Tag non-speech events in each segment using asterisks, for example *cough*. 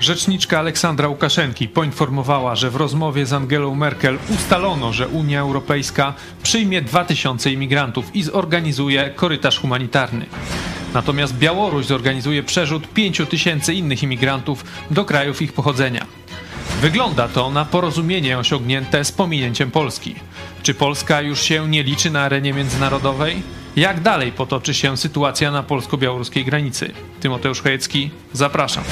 Rzeczniczka Aleksandra Łukaszenki poinformowała, że w rozmowie z Angelą Merkel ustalono, że Unia Europejska przyjmie 2000 imigrantów i zorganizuje korytarz humanitarny. Natomiast Białoruś zorganizuje przerzut 5000 innych imigrantów do krajów ich pochodzenia. Wygląda to na porozumienie osiągnięte z pominięciem Polski. Czy Polska już się nie liczy na arenie międzynarodowej? Jak dalej potoczy się sytuacja na polsko-białoruskiej granicy? Tymoteusz Chojecki, zapraszam.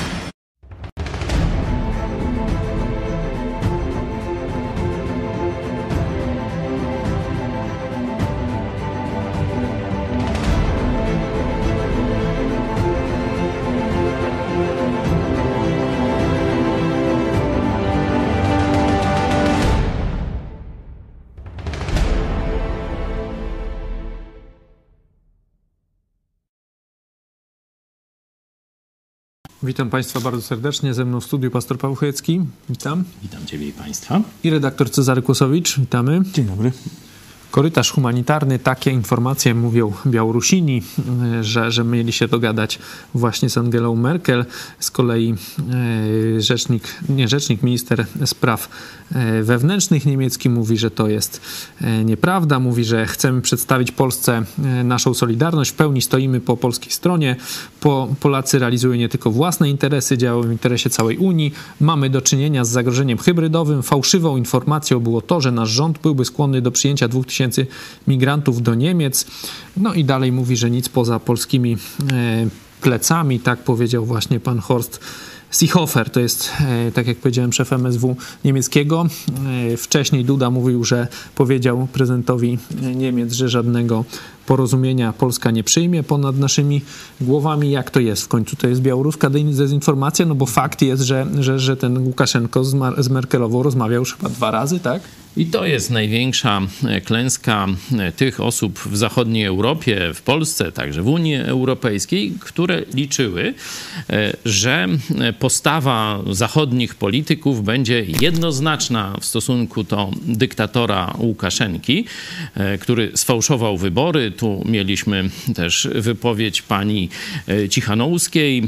Witam Państwa bardzo serdecznie. Ze mną w studiu pastor Paweł Chojecki. Witam. Witam Ciebie i Państwa. I redaktor Cezary Kłosowicz. Witamy. Dzień dobry. Korytarz humanitarny, takie informacje mówią Białorusini, że, że mieli się dogadać właśnie z Angelą Merkel. Z kolei e, rzecznik, nie rzecznik, minister spraw e, wewnętrznych niemiecki mówi, że to jest e, nieprawda. Mówi, że chcemy przedstawić Polsce naszą solidarność. W pełni stoimy po polskiej stronie. Po, Polacy realizują nie tylko własne interesy, działają w interesie całej Unii. Mamy do czynienia z zagrożeniem hybrydowym. Fałszywą informacją było to, że nasz rząd byłby skłonny do przyjęcia 2000 tysięcy migrantów do Niemiec. No i dalej mówi, że nic poza polskimi e, plecami, tak powiedział właśnie pan Horst. Seehofer to jest, e, tak jak powiedziałem, szef MSW niemieckiego. E, wcześniej Duda mówił, że powiedział prezydentowi Niemiec, że żadnego porozumienia Polska nie przyjmie ponad naszymi głowami. Jak to jest w końcu? To jest białoruska dezinformacja? No bo fakt jest, że, że, że ten Łukaszenko z, Mar z Merkelową rozmawiał już chyba dwa razy, tak? I to jest największa e, klęska e, tych osób w zachodniej Europie, w Polsce, także w Unii Europejskiej, które liczyły, e, że postawa zachodnich polityków będzie jednoznaczna w stosunku do dyktatora Łukaszenki, który sfałszował wybory. Tu mieliśmy też wypowiedź pani Cichanouskiej,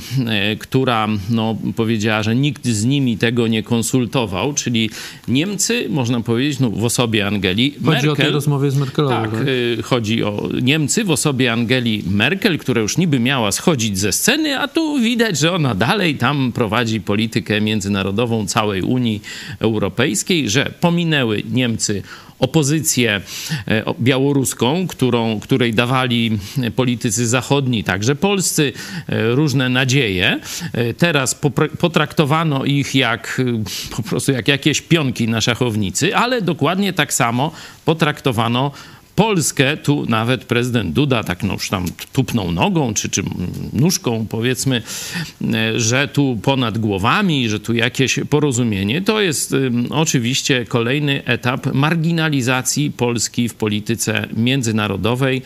która no, powiedziała, że nikt z nimi tego nie konsultował, czyli Niemcy, można powiedzieć, no, w osobie Angeli chodzi Merkel. Chodzi o tej rozmowie z Merkelową. Tak, tak, chodzi o Niemcy w osobie Angeli Merkel, która już niby miała schodzić ze sceny, a tu widać, że ona dalej tam prowadzi politykę międzynarodową całej Unii Europejskiej, że pominęły Niemcy opozycję e, białoruską, którą, której dawali politycy zachodni, także polscy, e, różne nadzieje. E, teraz potraktowano ich jak po prostu jak jakieś pionki na szachownicy, ale dokładnie tak samo potraktowano Polskę, tu nawet prezydent Duda tak no, już tam tupnął nogą, czy, czy nóżką powiedzmy, e, że tu ponad głowami, że tu jakieś porozumienie. To jest oczywiście kolejny etap marginalizacji Polski w polityce międzynarodowej,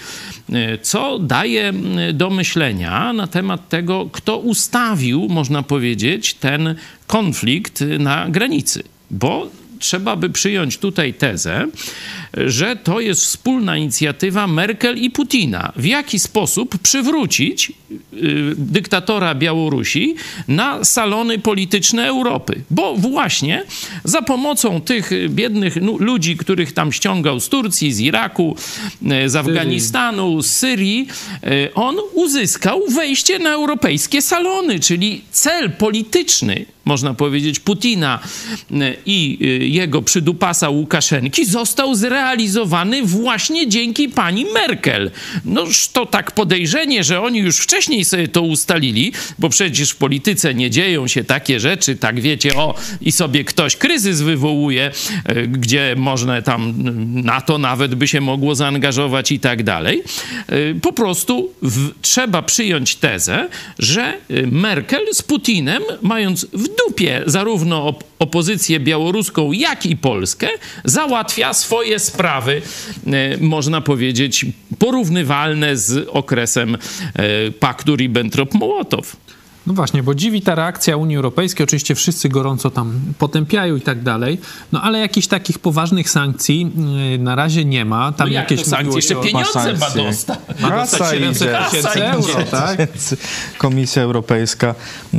e, co daje do myślenia na temat tego, kto ustawił, można powiedzieć, ten konflikt na granicy. Bo trzeba by przyjąć tutaj tezę, że to jest wspólna inicjatywa Merkel i Putina. W jaki sposób przywrócić y, dyktatora Białorusi na salony polityczne Europy? Bo właśnie za pomocą tych biednych ludzi, których tam ściągał z Turcji, z Iraku, y, z Afganistanu, z Syrii, y, on uzyskał wejście na europejskie salony, czyli cel polityczny można powiedzieć, Putina i jego przydupasa Łukaszenki został zrealizowany realizowany właśnie dzięki pani Merkel. Noż to tak podejrzenie, że oni już wcześniej sobie to ustalili, bo przecież w polityce nie dzieją się takie rzeczy, tak wiecie, o i sobie ktoś kryzys wywołuje, e, gdzie można tam na to nawet by się mogło zaangażować i tak dalej. E, po prostu w, trzeba przyjąć tezę, że e, Merkel z Putinem, mając w dupie zarówno opozycję białoruską, jak i Polskę, załatwia swoje sprawy, e, można powiedzieć, porównywalne z okresem e, paktu Ribbentrop-Mołotow. No właśnie, bo dziwi ta reakcja Unii Europejskiej. Oczywiście wszyscy gorąco tam potępiają i tak dalej. No ale jakichś takich poważnych sankcji yy, na razie nie ma. Tam No jak jakieś to sankcje? Jeszcze pieniądze ma sankcje. dostać. ma Kasa dostać 700 idzie. tysięcy Kasa euro, tak? Komisja Europejska y,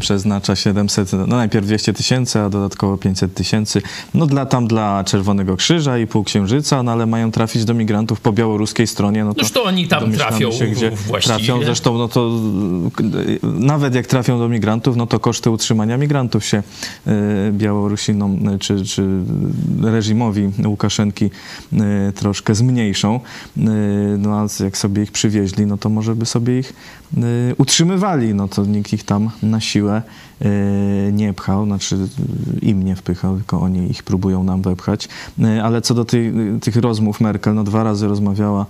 przeznacza 700, no najpierw 200 tysięcy, a dodatkowo 500 tysięcy, no dla tam dla Czerwonego Krzyża i Półksiężyca, no ale mają trafić do migrantów po białoruskiej stronie, no to... Noż to oni tam trafią się, gdzie właściwie. trafią, zresztą no to y, nawet jak trafią do migrantów, no to koszty utrzymania migrantów się y, Białorusinom y, czy, czy reżimowi Łukaszenki y, troszkę zmniejszą. No a jak sobie ich przywieźli, no to może by sobie ich utrzymywali. No to nikt ich tam na siłę nie pchał, znaczy im nie wpychał, tylko oni ich próbują nam wepchać. Ale co do tej, tych rozmów Merkel, no dwa razy rozmawiała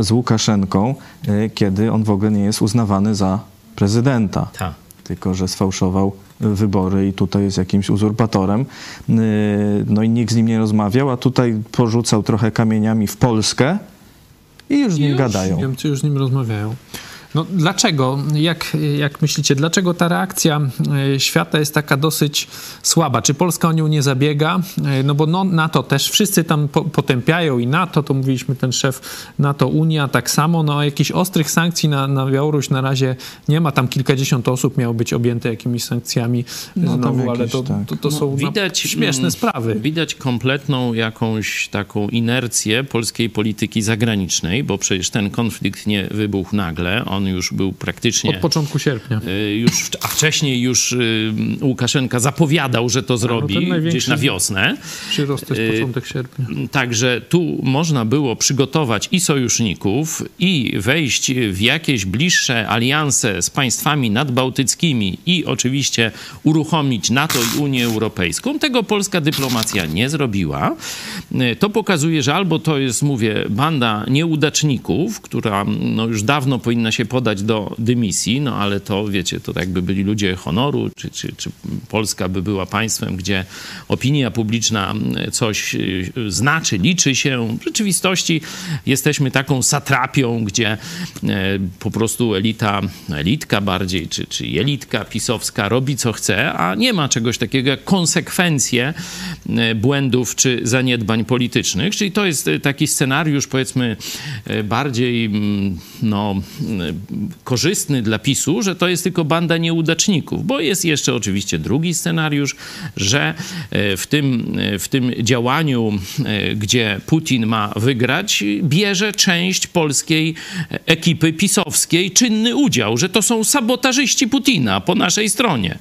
z Łukaszenką, kiedy on w ogóle nie jest uznawany za prezydenta Tak. tylko że sfałszował wybory i tutaj jest jakimś uzurpatorem. Yy, No i nikt z nim nie rozmawiał, a tutaj porzucał trochę kamieniami w Polskę i już z nim Już gadają. Niemcy już z nim rozmawiają. No dlaczego, jak, jak myślicie, dlaczego ta reakcja e, świata jest taka dosyć słaba? Czy Polska o nią nie zabiega? E, No bo no, NATO też wszyscy tam po, potępiają i NATO, to mówiliśmy ten szef NATO, Unia tak samo, no a jakichś ostrych sankcji na, na Białoruś na razie nie ma. Tam kilkadziesiąt osób miało być objęte jakimiś sankcjami No, znowu, ale jakieś, to, tak. to, to są no, Widać śmieszne mm, sprawy. Widać kompletną jakąś taką inercję polskiej polityki zagranicznej, bo przecież ten konflikt nie wybuchł nagle. On już był praktycznie. Od początku sierpnia. y, Już, a wcześniej już y, Łukaszenka zapowiadał, że to zrobi ten największy- gdzieś na wiosnę. Przyrost to y, jest początek sierpnia. Także tu można było przygotować i sojuszników, i wejść w jakieś bliższe alianse z państwami nadbałtyckimi i oczywiście uruchomić NATO i Unię Europejską. Tego polska dyplomacja nie zrobiła. To pokazuje, że albo to jest, mówię, banda nieudaczników, która no, już dawno powinna się podać do dymisji, no ale to, wiecie, to jakby byli ludzie honoru, czy, czy, czy Polska by była państwem, gdzie opinia publiczna coś y, znaczy, liczy się. W rzeczywistości jesteśmy taką satrapią, gdzie e, po prostu elita, elitka bardziej, czy, czy elitka pisowska robi co chce, a nie ma czegoś takiego jak konsekwencje e, błędów czy zaniedbań politycznych. Czyli to jest e, taki scenariusz, powiedzmy, bardziej mm, no, korzystny dla PiSu, że to jest tylko banda nieudaczników, bo jest jeszcze oczywiście drugi scenariusz, że e, w tym, e, w tym działaniu, e, gdzie Putin ma wygrać, bierze część polskiej ekipy pisowskiej czynny udział, że to są sabotażyści Putina po naszej stronie.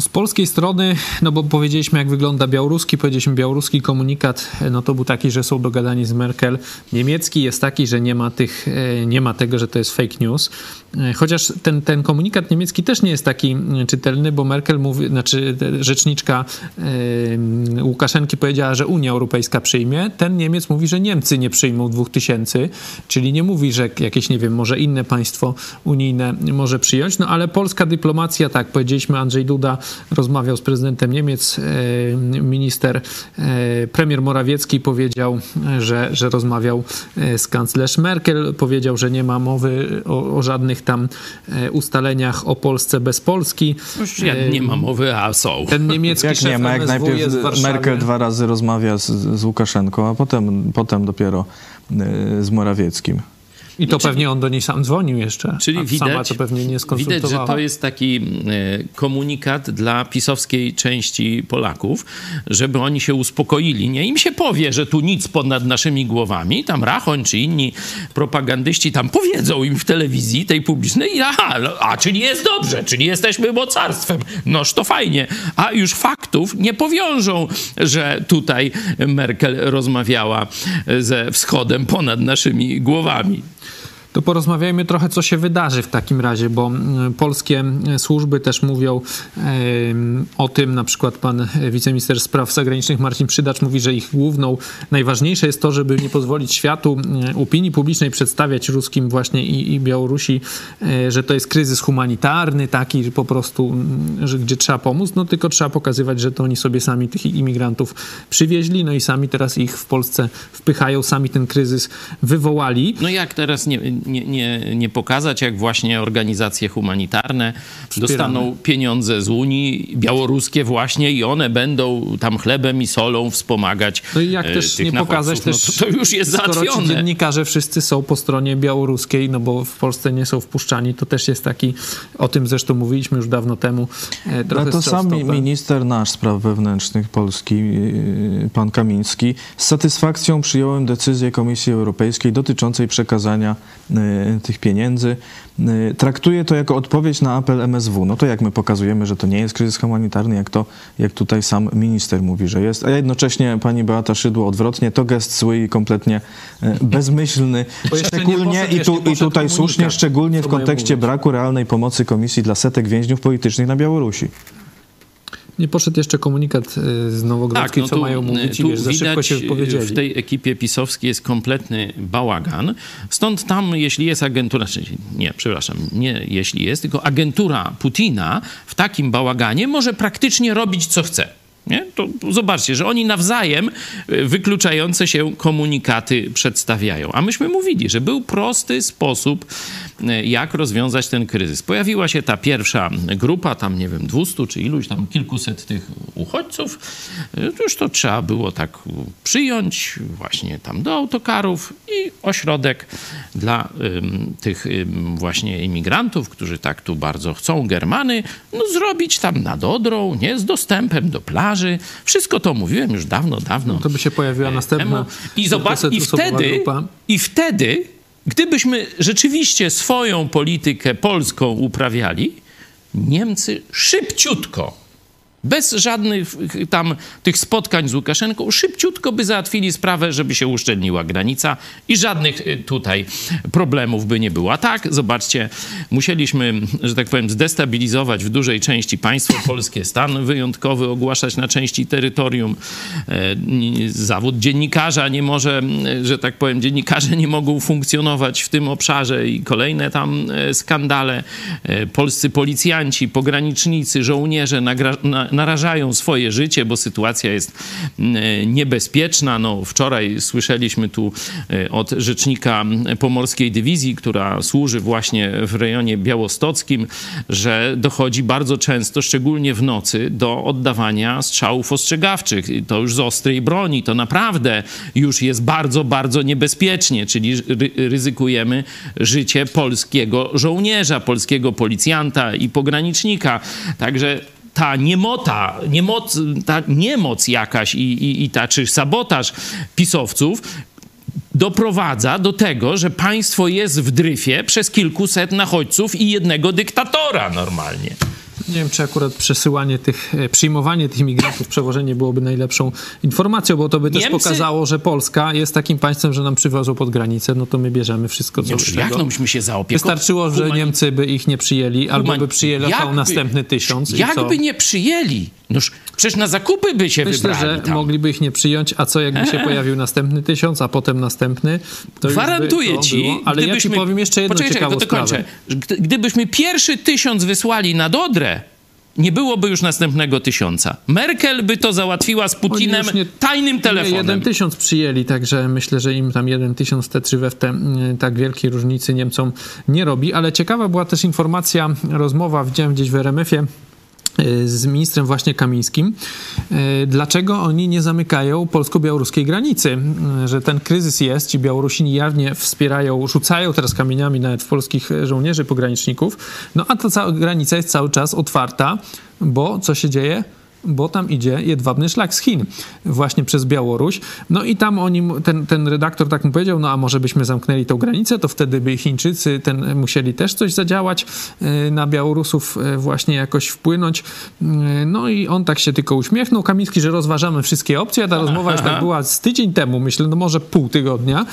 Z polskiej strony, no bo powiedzieliśmy jak wygląda białoruski, powiedzieliśmy białoruski komunikat, no to był taki, że są dogadani z Merkel. Niemiecki jest taki, że nie ma, tych, e, nie ma tego, że to jest fake news. E, Chociaż ten, ten komunikat niemiecki też nie jest taki czytelny, bo Merkel mówi, znaczy rzeczniczka e, Łukaszenki powiedziała, że Unia Europejska przyjmie. Ten Niemiec mówi, że Niemcy nie przyjmą dwóch tysięcy, czyli nie mówi, że jakieś, nie wiem, może inne państwo unijne może przyjąć, no ale polska dyplomacja, tak, powiedzieliśmy, Andrzej Duda rozmawiał z prezydentem Niemiec, e, minister, e, premier Morawiecki powiedział, że, że rozmawiał e, z kanclerz Merkel, powiedział, że nie ma mowy o, o żadnych tam ustaleniach o Polsce bez Polski. Już jak nie ma mowy, a są. Ten niemiecki Jak szef nie ma, jak MSW jest w najpierw. Merkel dwa razy rozmawia z, z Łukaszenką, a potem, potem dopiero z Morawieckim. I to pewnie on do niej sam dzwonił jeszcze. Czyli widać, sama to pewnie nie skonsultowała. widać, że to jest taki e, komunikat dla pisowskiej części Polaków, żeby oni się uspokoili. Nie im się powie, że tu nic ponad naszymi głowami. Tam Rachoń czy inni propagandyści tam powiedzą im w telewizji tej publicznej, aha, no, a czyli jest dobrze, czyli jesteśmy mocarstwem. Noż to fajnie. A już faktów nie powiążą, że tutaj Merkel rozmawiała ze wschodem ponad naszymi głowami. To porozmawiajmy trochę, co się wydarzy w takim razie, bo mm, polskie służby też mówią o tym, na przykład pan wiceminister spraw zagranicznych Marcin Przydacz mówi, że ich główną, najważniejsze jest to, żeby nie pozwolić światu, mm, opinii publicznej przedstawiać ruskim właśnie i, i Białorusi, e, że to jest kryzys humanitarny taki, że po prostu, że gdzie trzeba pomóc, no tylko trzeba pokazywać, że to oni sobie sami tych imigrantów przywieźli, no i sami teraz ich w Polsce wpychają, sami ten kryzys wywołali. No jak teraz nie, nie, nie, nie pokazać, jak właśnie organizacje humanitarne dostaną pieniądze z Unii, białoruskie właśnie i one będą tam chlebem i solą wspomagać No i jak e, też tych nie pokazać nachodźców. też, no to, to już jest załatwione. dziennikarze wszyscy są po stronie białoruskiej, no bo w Polsce nie są wpuszczani, to też jest taki, o tym zresztą mówiliśmy już dawno temu, e, trochę Ale to strzał w sam minister nasz spraw wewnętrznych Polski, yy, pan Kamiński, z satysfakcją przyjąłem decyzję Komisji Europejskiej dotyczącej przekazania tych pieniędzy. Yy, Traktuje to jako odpowiedź na apel MSW. No to jak my pokazujemy, że to nie jest kryzys humanitarny, jak to, jak tutaj sam minister mówi, że jest, a jednocześnie pani Beata Szydło odwrotnie, to gest zły i kompletnie yy, bezmyślny. Szczególnie, i, tu, i tutaj słusznie, szczególnie w kontekście braku realnej pomocy Komisji dla setek więźniów politycznych na Białorusi. Nie poszedł jeszcze komunikat e, z Nowogrodzkiej, co tu, mają mówić i tu wiesz, za szybko się wypowiedzieli. W tej ekipie pisowskiej jest kompletny bałagan. Stąd tam, jeśli jest agentura, czy nie, przepraszam, nie jeśli jest, tylko agentura Putina w takim bałaganie może praktycznie robić, co chce. Nie? To zobaczcie, że oni nawzajem y, wykluczające się komunikaty przedstawiają. A myśmy mówili, że był prosty sposób, y, jak rozwiązać ten kryzys. Pojawiła się ta pierwsza grupa, tam nie wiem, 200 czy iluś, tam kilkuset tych uchodźców. To Już to trzeba było tak przyjąć właśnie tam do autokarów i ośrodek dla ym, tych ym, właśnie imigrantów, którzy tak tu bardzo chcą, Germany, no zrobić tam nad Odrą, nie, z dostępem do plaży. Wszystko to mówiłem już dawno, dawno. To by się pojawiła następna I zobacz, i wtedy, grupa. i wtedy, gdybyśmy rzeczywiście swoją politykę polską uprawiali, Niemcy szybciutko, bez żadnych tam tych spotkań z Łukaszenką, szybciutko by załatwili sprawę, żeby się uszczelniła granica i żadnych y, tutaj problemów by nie było. A tak, zobaczcie, musieliśmy, że tak powiem, zdestabilizować w dużej części państwo polskie, stan wyjątkowy ogłaszać na części terytorium. E, Zawód dziennikarza nie może, m, że tak powiem, dziennikarze nie mogą funkcjonować w tym obszarze i kolejne tam e, skandale. E, Polscy policjanci, pogranicznicy, żołnierze nagra- na, narażają swoje życie, bo sytuacja jest m, e, niebezpieczna. No, wczoraj słyszeliśmy tu e, od rzecznika Pomorskiej Dywizji, która służy właśnie w rejonie białostockim, że dochodzi bardzo często, szczególnie w nocy, do oddawania strzałów ostrzegawczych. To już z ostrej broni, to naprawdę już jest bardzo, bardzo niebezpiecznie, czyli ry- ryzykujemy życie polskiego żołnierza, polskiego policjanta i pogranicznika. Także ta niemota, niemoc, ta niemoc jakaś i, i, i ta, czy sabotaż pisowców doprowadza do tego, że państwo jest w dryfie przez kilkuset nachodźców i jednego dyktatora normalnie. Nie wiem, czy akurat przesyłanie tych, e, przyjmowanie tych imigrantów, przewożenie byłoby najlepszą informacją, bo to by też Niemcy- pokazało, że Polska jest takim państwem, że nam przywiozą pod granicę, no to my bierzemy wszystko, co Nie, z jak no byśmy się zaopiekowali? Wystarczyło, że Humani- Niemcy by ich nie przyjęli, albo humani- by przyjęli Jakby- następny tysiąc. i co? Jakby nie przyjęli? Noż przecież na zakupy by się Myślę, wybrali że tam. mogliby ich nie przyjąć, a co jakby się *laughs* pojawił następny tysiąc, a potem następny, to Gwarantuję to ci, było. Ale ja ci gdybyśmy- powiem jeszcze jedną Poczekaj, ciekawą to sprawę. Gdybyśmy pierwszy tysiąc wysłali na Dodrę, nie byłoby już następnego tysiąca. Merkel by to załatwiła z Putinem nie- tajnym Nie, telefonem. jeden tysiąc przyjęli, także myślę, że im tam jeden tysiąc te trzy we w te mm, tak wielkiej różnicy Niemcom nie robi, ale ciekawa była też informacja, rozmowa, widziałem gdzieś w RMF-ie, z ministrem właśnie Kamińskim, y, dlaczego oni nie zamykają polsko-białoruskiej granicy, Y, że ten kryzys jest, ci Białorusini jawnie wspierają, rzucają teraz kamieniami nawet w polskich żołnierzy, pograniczników, no a ta cała granica jest cały czas otwarta, bo co się dzieje? Bo tam idzie jedwabny szlak z Chin, właśnie przez Białoruś. No i tam oni, ten, ten redaktor tak mu powiedział, no a może byśmy zamknęli tą granicę, to wtedy by Chińczycy ten, musieli też coś zadziałać, y, na Białorusów y, właśnie jakoś wpłynąć. Y, No i on tak się tylko uśmiechnął, Kamiński, że rozważamy wszystkie opcje, ta rozmowa już tak *laughs* była z tydzień temu, myślę, no może pół tygodnia.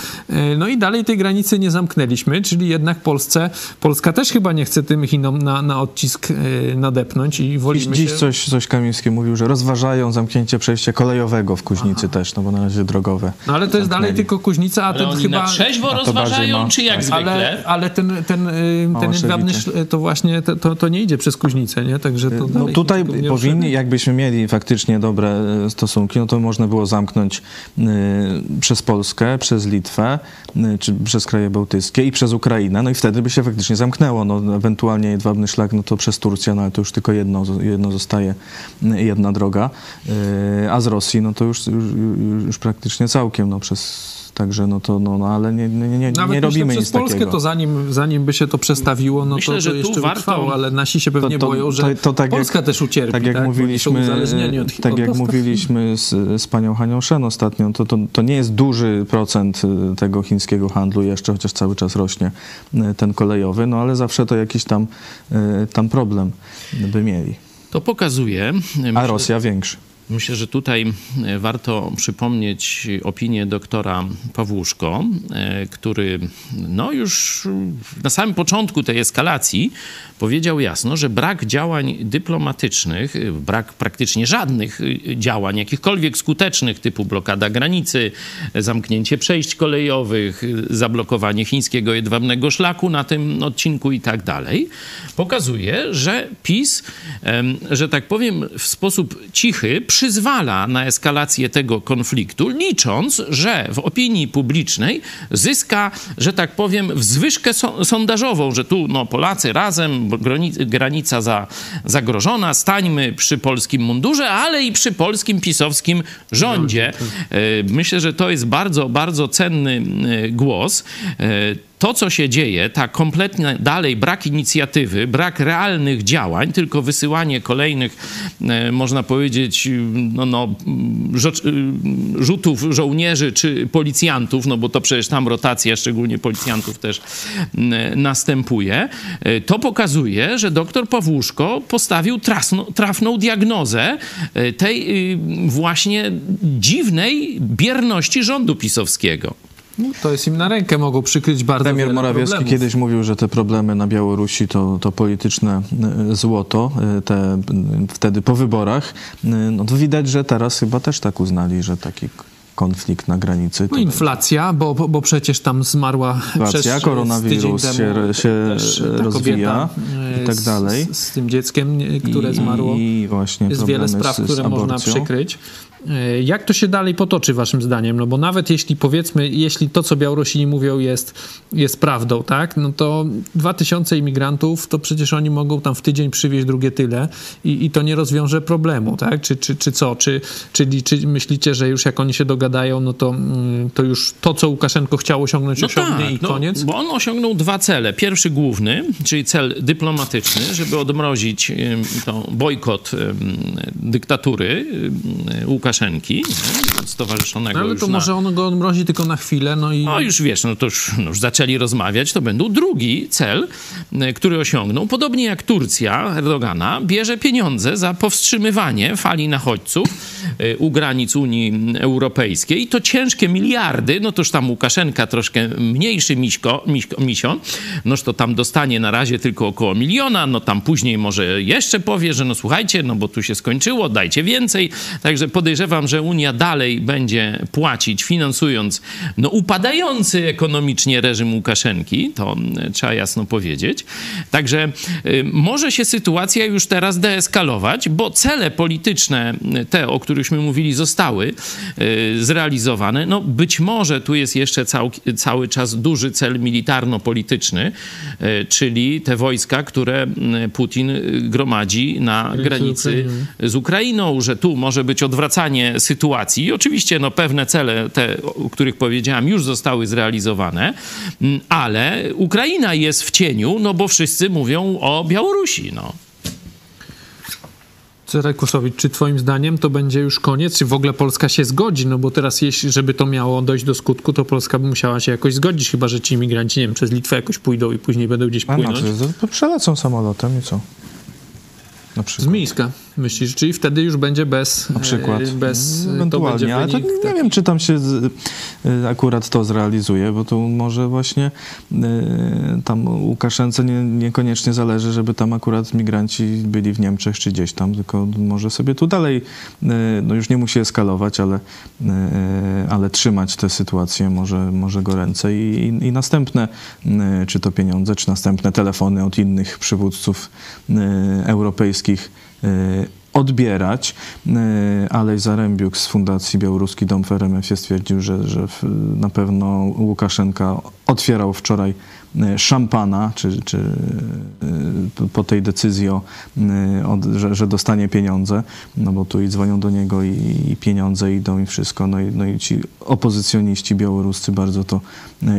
No i dalej tej granicy nie zamknęliśmy, czyli jednak Polsce, Polska też chyba nie chce tym Chinom na, na odcisk nadepnąć i wolimy dziś się... coś, coś Kamiński mówił, że rozważają zamknięcie przejścia kolejowego w Kuźnicy też, no bo na razie drogowe. No ale to jest dalej zamknęli. tylko Kuźnica, a Ale ten oni chyba... na trzeźwo rozważają, ma- czy jak zwykle? Ale, ale ten, ten, y, ten jedwabny to właśnie to, to, nie idzie przez Kuźnicę, nie? Także to No dalej tutaj powinni, jakbyśmy mieli faktycznie dobre e, stosunki, no to można było zamknąć y, przez Polskę, przez Litwę, y, czy przez kraje bałtyckie i przez Ukrainę, no i wtedy by się faktycznie zamknęło. No, ewentualnie jedwabny szlak, no to przez Turcję, no ale to już tylko jedno, jedno zostaje, y, jedna droga. Y, a z Rosji, no to już, już, już praktycznie całkiem, no przez... Także no to, no, no ale nie, nie, nie, Nawet nie myślę, robimy przez nic Polskę takiego. to zanim, zanim by się to przestawiło, no Myślę, to, że to tu jeszcze warto- trwało, ale nasi się pewnie boją, że Polska jak, też ucierpi, Tak jak tak? Mówiliśmy, uzależnieni od, tak od jak mówiliśmy z, z panią Hanią Szen ostatnio, to, to, to nie jest duży procent y, tego chińskiego handlu jeszcze, chociaż cały czas rośnie y, ten kolejowy, no ale zawsze to jakiś tam, y, tam problem by mieli. To pokazuje. A myślę- Rosja większy. Myślę, że tutaj e, warto przypomnieć opinię doktora Pawłuszko, e, który no już na samym początku tej eskalacji powiedział jasno, że brak działań dyplomatycznych, e, brak praktycznie żadnych działań, jakichkolwiek skutecznych, typu blokada granicy, zamknięcie przejść kolejowych, zablokowanie chińskiego jedwabnego szlaku na tym odcinku i tak dalej, pokazuje, że PiS, że tak powiem, w sposób cichy przyzwala na eskalację tego konfliktu, licząc, że w opinii publicznej zyska, że tak powiem, w zwyżkę so- sondażową, że tu no, Polacy razem, granica za, zagrożona, stańmy przy polskim mundurze, ale i przy polskim pisowskim rządzie. E, Myślę, że to jest bardzo, bardzo cenny e, głos. E, to, co się dzieje, ta kompletnie dalej brak inicjatywy, brak realnych działań, tylko wysyłanie kolejnych, e, można powiedzieć, no, no, y, rzutów żołnierzy czy policjantów, no bo to przecież tam rotacja, szczególnie policjantów też następuje, e, to pokazuje, że doktor Pawłuszko postawił trasno, trafną diagnozę e, tej y, właśnie dziwnej bierności rządu pisowskiego. No, to jest im na rękę, mogą przykryć bardzo Premier Morawiecki problemów. kiedyś mówił, że te problemy na Białorusi to, to polityczne y, złoto, y, te, y, wtedy po wyborach. No to widać, że teraz chyba też tak uznali, że taki konflikt na granicy. No inflacja, bo, bo, przecież tam zmarła Inflacja, przecież koronawirus tydzień się- temu się ta rozwija i tak dalej. Z, z tym dzieckiem, które zmarło. I właśnie Jest wiele spraw, z, z które można przykryć. E, Jak to się dalej potoczy, waszym zdaniem? No bo nawet jeśli powiedzmy, jeśli to, co Białorusini mówią, jest, jest prawdą, tak? No to 2000 imigrantów, to przecież oni mogą tam w tydzień przywieźć drugie tyle i, i to nie rozwiąże problemu, tak? Czy, czy, czy co? Czy, czyli czy myślicie, że już jak oni się dogadają, no to, mm, to już to, co Łukaszenko chciał osiągnąć, osiągnie i no, koniec? Bo on osiągnął dwa cele. Pierwszy główny, czyli cel dyplomatyczny, żeby odmrozić to bojkot dyktatury ym, Łukaszenki, nie? stowarzyszonego No, ale to na... może on go odmrozi tylko na chwilę, no i... No już wiesz, no to już, no już zaczęli rozmawiać, to będą drugi cel, y, który osiągną. Podobnie jak Turcja Erdogana bierze pieniądze za powstrzymywanie fali nachodźców y, u granic Unii Europejskiej. I to ciężkie miliardy, no toż tam Łukaszenka troszkę mniejszy miśko, miśko, misio, noż to tam dostanie na razie tylko około miliona, no tam później może jeszcze powie, że no słuchajcie, no bo tu się skończyło, dajcie więcej. Także podejrzewam, że Unia dalej będzie płacić, finansując no, upadający ekonomicznie reżim Łukaszenki, to mm, trzeba jasno powiedzieć. Także y, może się sytuacja już teraz deeskalować, bo cele polityczne, y, te, o którychśmy mówili, zostały y, zrealizowane. No być może tu jest jeszcze cał, cały czas duży cel militarno-polityczny, y, czyli te wojska, które y, Putin y, gromadzi na granicy z Ukrainą, że tu może być odwracanie sytuacji. I oczywiście no, pewne cele, te, o których powiedziałem, już zostały zrealizowane, mm, ale Ukraina jest w cieniu, no bo wszyscy mówią o Białorusi. No. Cezary Kłosowicz, czy twoim zdaniem to będzie już koniec? Czy w ogóle Polska się zgodzi? No bo teraz, jeśli, żeby to miało dojść do skutku, to Polska by musiała się jakoś zgodzić, chyba że ci imigranci, nie wiem, przez Litwę jakoś pójdą i później będą gdzieś A na płynąć. co? To Przelecą samolotem i co? Na Z przykład. Mińska. Myślisz, czyli wtedy już będzie bez. Na przykład. e, Bez, No, Ewentualnie, ale to nie wiem, czy tam się z, y, akurat to zrealizuje, bo tu może właśnie y, tam Łukaszence nie, niekoniecznie zależy, żeby tam akurat migranci byli w Niemczech czy gdzieś tam, tylko może sobie tu dalej, y, no już nie musi eskalować, ale, y, ale trzymać tę sytuację może, może go ręce i, i, i następne, czy to pieniądze, czy następne telefony od innych przywódców europejskich odbierać. Y, Alej Zarębiuk z Fundacji Białoruski Dom w RMF stwierdził, że, że na pewno Łukaszenka otwierał wczoraj y, szampana, czy, czy po tej decyzji, o, że, że dostanie pieniądze, no bo tu i dzwonią do niego i, i pieniądze idą i wszystko, no i, no i ci opozycjoniści białoruscy bardzo to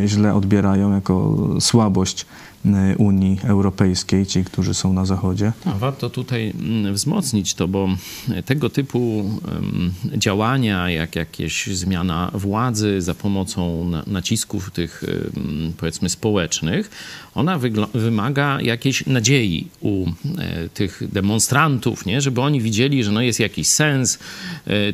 źle odbierają jako słabość Unii Europejskiej, ci, którzy są na zachodzie. Warto tutaj mm, wzmocnić to, bo tego typu działania, jak jakieś zmiana władzy za pomocą na- nacisków tych, powiedzmy, społecznych, ona wymaga jakiejś nadziei u e, tych demonstrantów, nie? żeby oni widzieli, że no jest jakiś sens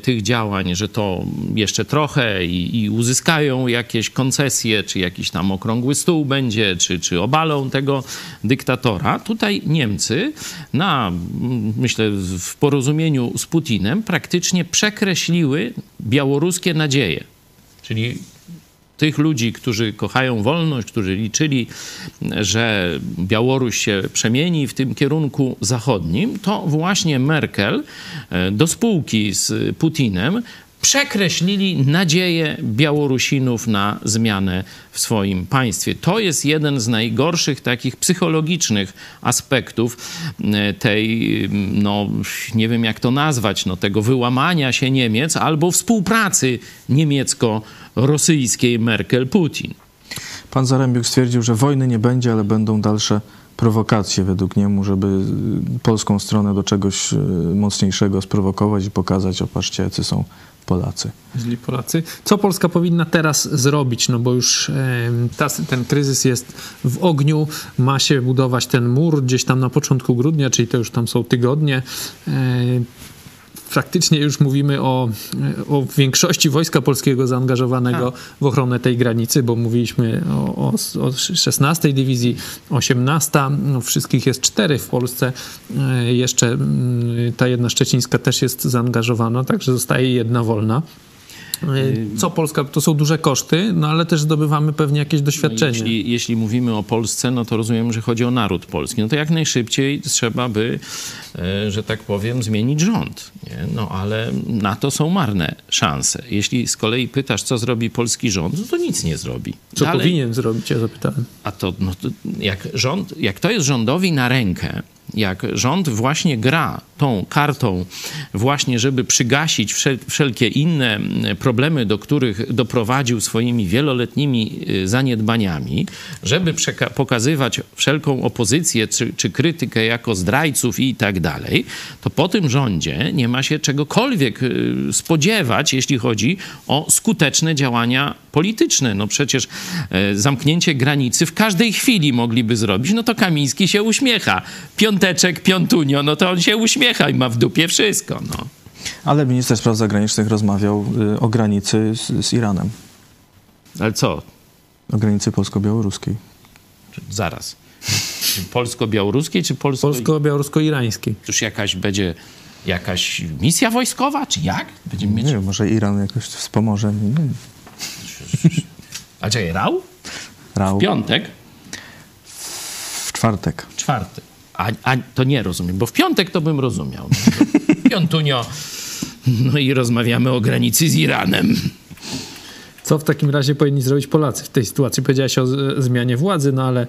tych działań, że to jeszcze trochę i, i uzyskają jakieś koncesje, czy jakiś tam okrągły stół będzie, czy, czy obalą tego dyktatora. Tutaj Niemcy na, myślę, w porozumieniu z Putinem praktycznie przekreśliły białoruskie nadzieje. Czyli tych ludzi, którzy kochają wolność, którzy liczyli, że Białoruś się przemieni w tym kierunku zachodnim, to właśnie Merkel e, do spółki z Putinem przekreślili nadzieję Białorusinów na zmianę w swoim państwie. To jest jeden z najgorszych takich psychologicznych aspektów e, tej, no nie wiem jak to nazwać, no, tego wyłamania się Niemiec albo współpracy niemiecko-rosyjskiej Merkel-Putin. Pan Zarębiuk stwierdził, że wojny nie będzie, ale będą dalsze prowokacje według niemu, żeby polską stronę do czegoś y, mocniejszego sprowokować i pokazać, opatrzcie, jacy są Polacy. źli Polacy. Co Polska powinna teraz zrobić? No bo już em, ta, ten kryzys jest w ogniu, ma się budować ten mur gdzieś tam na początku grudnia, czyli to już tam są tygodnie. E, Faktycznie już mówimy o, o większości wojska polskiego zaangażowanego w ochronę tej granicy, bo mówiliśmy o, o, o 16 dywizji, 18, no wszystkich jest cztery w Polsce. E, Jeszcze mm, ta jedna szczecińska też jest zaangażowana, także zostaje jedna wolna. E, Co Polska, to są duże koszty, no ale też zdobywamy pewnie jakieś doświadczenie. Jeśli, jeśli mówimy o Polsce, no to rozumiem, że chodzi o naród polski. No to jak najszybciej trzeba by, e, że tak powiem, zmienić rząd. Nie? No ale na to są marne szanse. Jeśli z kolei pytasz, co zrobi polski rząd, no to nic nie zrobi. Co Dalej- powinien zrobić, ja zapytałem. A to, no to jak, rząd, jak to jest rządowi na rękę, jak rząd właśnie gra tą kartą właśnie, żeby przygasić wszel, wszelkie inne problemy, do których doprowadził swoimi wieloletnimi y, zaniedbaniami, żeby pokazywać wszelką opozycję czy, czy krytykę jako zdrajców i tak dalej, to po tym rządzie nie ma się czegokolwiek y, spodziewać, jeśli chodzi o skuteczne działania polityczne. No przecież e, zamknięcie granicy w każdej chwili mogliby zrobić, no to Kamiński się uśmiecha. Piąteczek, piątunio, no to on się uśmiecha i ma w dupie wszystko, no. Ale minister spraw zagranicznych rozmawiał y, o granicy z, z Iranem, Ale co? o granicy polsko-białoruskiej. Zaraz. Polsko-białoruskiej, czy polsko... Polsko-białorusko-irańskiej. Już jakaś będzie jakaś misja wojskowa, czy jak? Będziemy mieć... Nie wiem, może Iran jakoś wspomoże. Nie wiem. A czekaj, rał? Rał Piątek? w czwartek. Czwarty. A, a to nie rozumiem, bo w piątek to bym rozumiał. *laughs* Piątunio. No i rozmawiamy o granicy z Iranem. Co w takim razie powinni zrobić Polacy w tej sytuacji? Powiedziałaś o zmianie władzy, no ale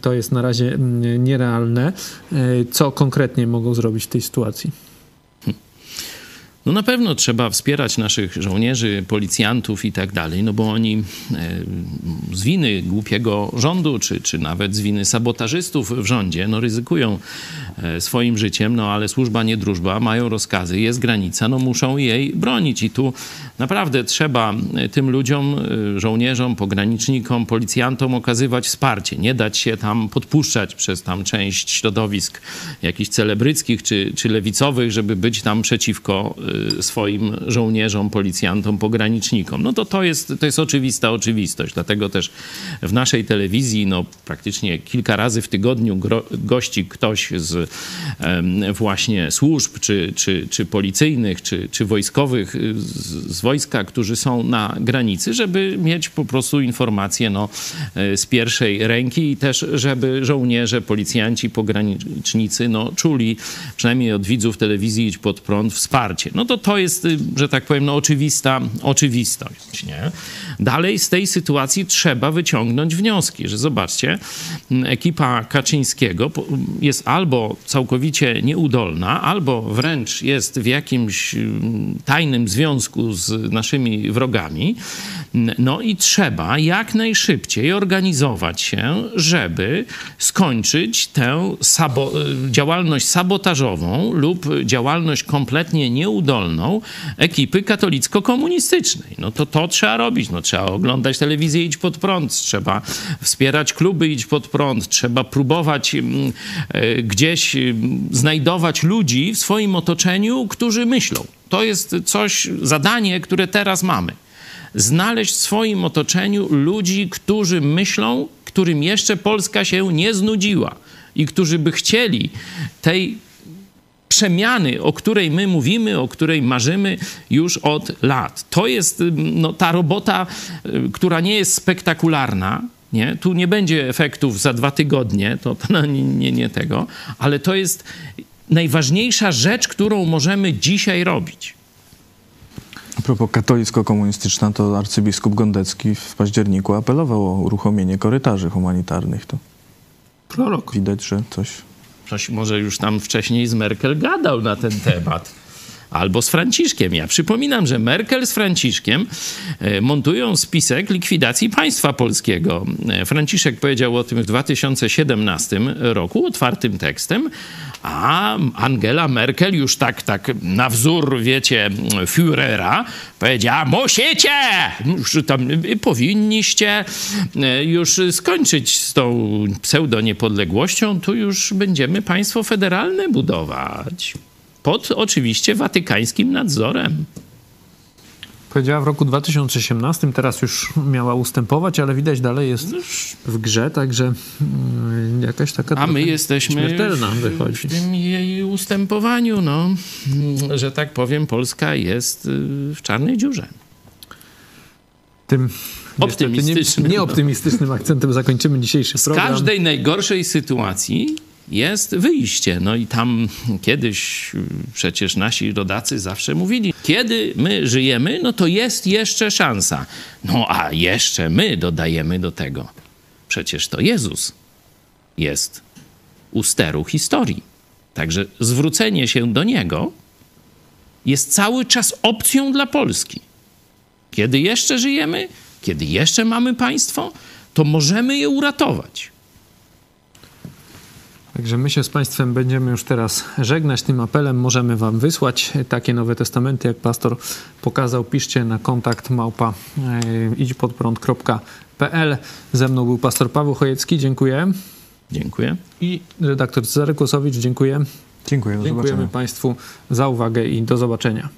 to jest na razie mm, nierealne. E, Co konkretnie mogą zrobić w tej sytuacji? No na pewno trzeba wspierać naszych żołnierzy, policjantów i tak dalej, no bo oni e, z winy głupiego rządu, czy, czy nawet z winy sabotażystów w rządzie, no ryzykują e, swoim życiem, no ale służba nie drużba, mają rozkazy, jest granica, no muszą jej bronić. I tu naprawdę trzeba e, tym ludziom, żołnierzom, pogranicznikom, policjantom okazywać wsparcie, nie dać się tam podpuszczać przez tam część środowisk jakichś celebryckich czy, czy lewicowych, żeby być tam przeciwko swoim żołnierzom, policjantom, pogranicznikom. No to to jest, to jest oczywista oczywistość. Dlatego też w naszej telewizji no, praktycznie kilka razy w tygodniu gro, gości ktoś z właśnie służb, czy, czy, czy policyjnych, czy, czy wojskowych y, z, z wojska, którzy są na granicy, żeby mieć po prostu informacje no, y, z pierwszej ręki i też, żeby żołnierze, policjanci, pogranicznicy no, czuli przynajmniej od widzów telewizji Idź Pod Prąd wsparcie. No to to jest, y, że tak powiem, no oczywista oczywistość, nie? Dalej z tej sytuacji trzeba wyciągnąć wnioski, że zobaczcie, ekipa Kaczyńskiego jest albo całkowicie nieudolna, albo wręcz jest w jakimś tajnym związku z naszymi wrogami. No i trzeba jak najszybciej organizować się, żeby skończyć tę sabo działalność sabotażową lub działalność kompletnie nieudolną ekipy katolicko-komunistycznej. No to to trzeba robić. No, trzeba oglądać telewizję Idź Pod Prąd, trzeba wspierać kluby Idź Pod Prąd, trzeba próbować mm, e, gdzieś mm, znajdować ludzi w swoim otoczeniu, którzy myślą. To jest coś, zadanie, które teraz mamy znaleźć w swoim otoczeniu ludzi, którzy myślą, którym jeszcze Polska się nie znudziła i którzy by chcieli tej przemiany, o której my mówimy, o której marzymy już od lat. To jest no, ta robota, y, która nie jest spektakularna. Nie? Tu nie będzie efektów za dwa tygodnie, to, to nie, nie, nie tego, ale to jest najważniejsza rzecz, którą możemy dzisiaj robić. A propos katolicko-komunistyczna, to arcybiskup Gondecki w październiku apelował o uruchomienie korytarzy humanitarnych. To Prorok. Widać, że coś... Coś może już tam wcześniej z Merkel gadał na ten temat albo z Franciszkiem. Ja przypominam, że Merkel z Franciszkiem e, montują spisek likwidacji państwa polskiego. E, Franciszek powiedział o tym w 2017 roku otwartym tekstem, a Angela Merkel już tak, tak na wzór, wiecie, Führera powiedziała, musicie, już tam powinniście e, już skończyć z tą pseudoniepodległością, tu już będziemy państwo federalne budować. Pod oczywiście watykańskim nadzorem. Powiedziała w roku 2018, teraz już miała ustępować, ale widać dalej jest w grze, także mm, jakaś taka A my jesteśmy śmiertelna w, wychodzi. w tym jej ustępowaniu, no, że tak powiem, Polska jest y, w czarnej dziurze. Tym optymistycznym. Nie, nieoptymistycznym akcentem zakończymy dzisiejszy program. Z każdej najgorszej sytuacji jest wyjście. No i tam kiedyś przecież nasi rodacy zawsze mówili, kiedy my żyjemy, no to jest jeszcze szansa. No a jeszcze my dodajemy do tego. Przecież to Jezus jest u steru historii. Także zwrócenie się do Niego jest cały czas opcją dla Polski. Kiedy jeszcze żyjemy, kiedy jeszcze mamy państwo, to możemy je uratować. Także my się z Państwem będziemy już teraz żegnać tym apelem. Możemy Wam wysłać takie Nowe Testamenty, jak pastor pokazał. Piszcie na kontakt małpa e, idźpodprąd.pl. Ze mną był pastor Paweł Chojecki. Dziękuję. Dziękuję. I redaktor Cezary Kłosowicz. Dziękuję. Dziękuję. Do Dziękujemy zobaczenia. Państwu za uwagę i do zobaczenia.